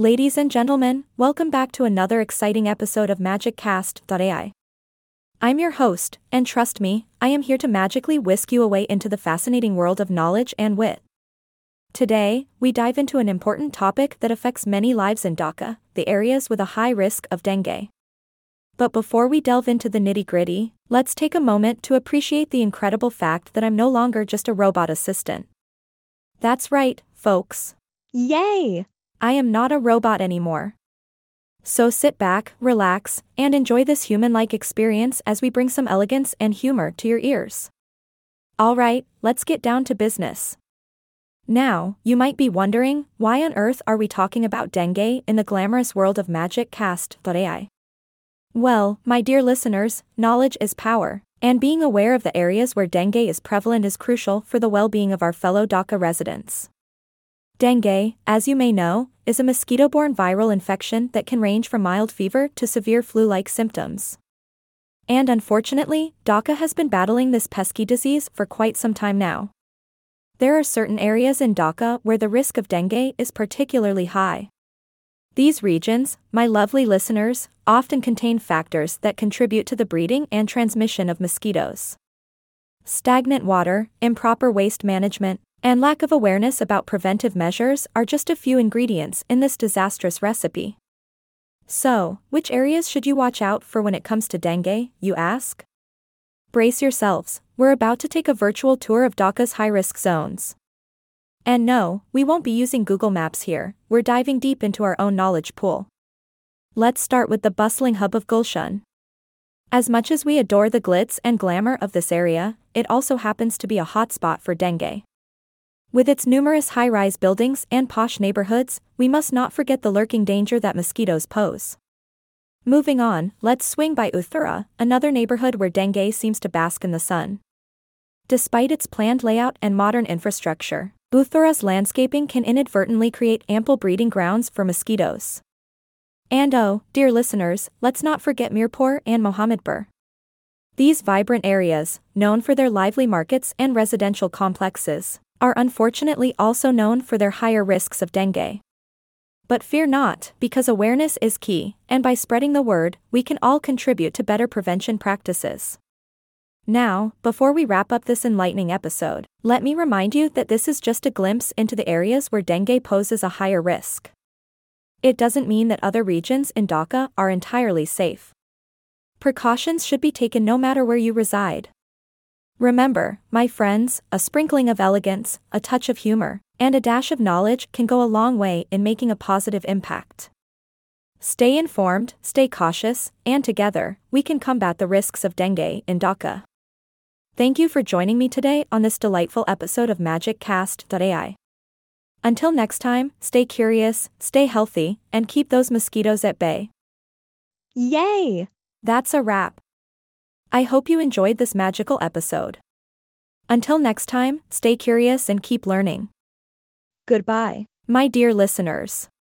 Ladies and gentlemen, welcome back to another exciting episode of MagicCast.ai. I'm your host, and trust me, I am here to magically whisk you away into the fascinating world of knowledge and wit. Today, we dive into an important topic that affects many lives in Dhaka, the areas with a high risk of dengue. But before we delve into the nitty gritty, let's take a moment to appreciate the incredible fact that I'm no longer just a robot assistant. That's right, folks. Yay! I am not a robot anymore. So sit back, relax, and enjoy this human like experience as we bring some elegance and humor to your ears. Alright, let's get down to business. Now, you might be wondering, why on earth are we talking about dengue in the glamorous world of MagicCast.ai? Well, my dear listeners, knowledge is power, and being aware of the areas where dengue is prevalent is crucial for the well being of our fellow Dhaka residents. Dengue, as you may know, is a mosquito borne viral infection that can range from mild fever to severe flu like symptoms. And unfortunately, Dhaka has been battling this pesky disease for quite some time now. There are certain areas in Dhaka where the risk of dengue is particularly high. These regions, my lovely listeners, often contain factors that contribute to the breeding and transmission of mosquitoes. Stagnant water, improper waste management, and lack of awareness about preventive measures are just a few ingredients in this disastrous recipe. So, which areas should you watch out for when it comes to dengue, you ask? Brace yourselves, we're about to take a virtual tour of Dhaka's high risk zones. And no, we won't be using Google Maps here, we're diving deep into our own knowledge pool. Let's start with the bustling hub of Gulshan. As much as we adore the glitz and glamour of this area, it also happens to be a hotspot for dengue. With its numerous high rise buildings and posh neighborhoods, we must not forget the lurking danger that mosquitoes pose. Moving on, let's swing by Uttara, another neighborhood where dengue seems to bask in the sun. Despite its planned layout and modern infrastructure, Uttara's landscaping can inadvertently create ample breeding grounds for mosquitoes. And oh, dear listeners, let's not forget Mirpur and Mohammedpur. These vibrant areas, known for their lively markets and residential complexes, are unfortunately also known for their higher risks of dengue. But fear not, because awareness is key, and by spreading the word, we can all contribute to better prevention practices. Now, before we wrap up this enlightening episode, let me remind you that this is just a glimpse into the areas where dengue poses a higher risk. It doesn't mean that other regions in Dhaka are entirely safe. Precautions should be taken no matter where you reside. Remember, my friends, a sprinkling of elegance, a touch of humor, and a dash of knowledge can go a long way in making a positive impact. Stay informed, stay cautious, and together, we can combat the risks of dengue in Dhaka. Thank you for joining me today on this delightful episode of MagicCast.ai. Until next time, stay curious, stay healthy, and keep those mosquitoes at bay. Yay! That's a wrap. I hope you enjoyed this magical episode. Until next time, stay curious and keep learning. Goodbye. My dear listeners.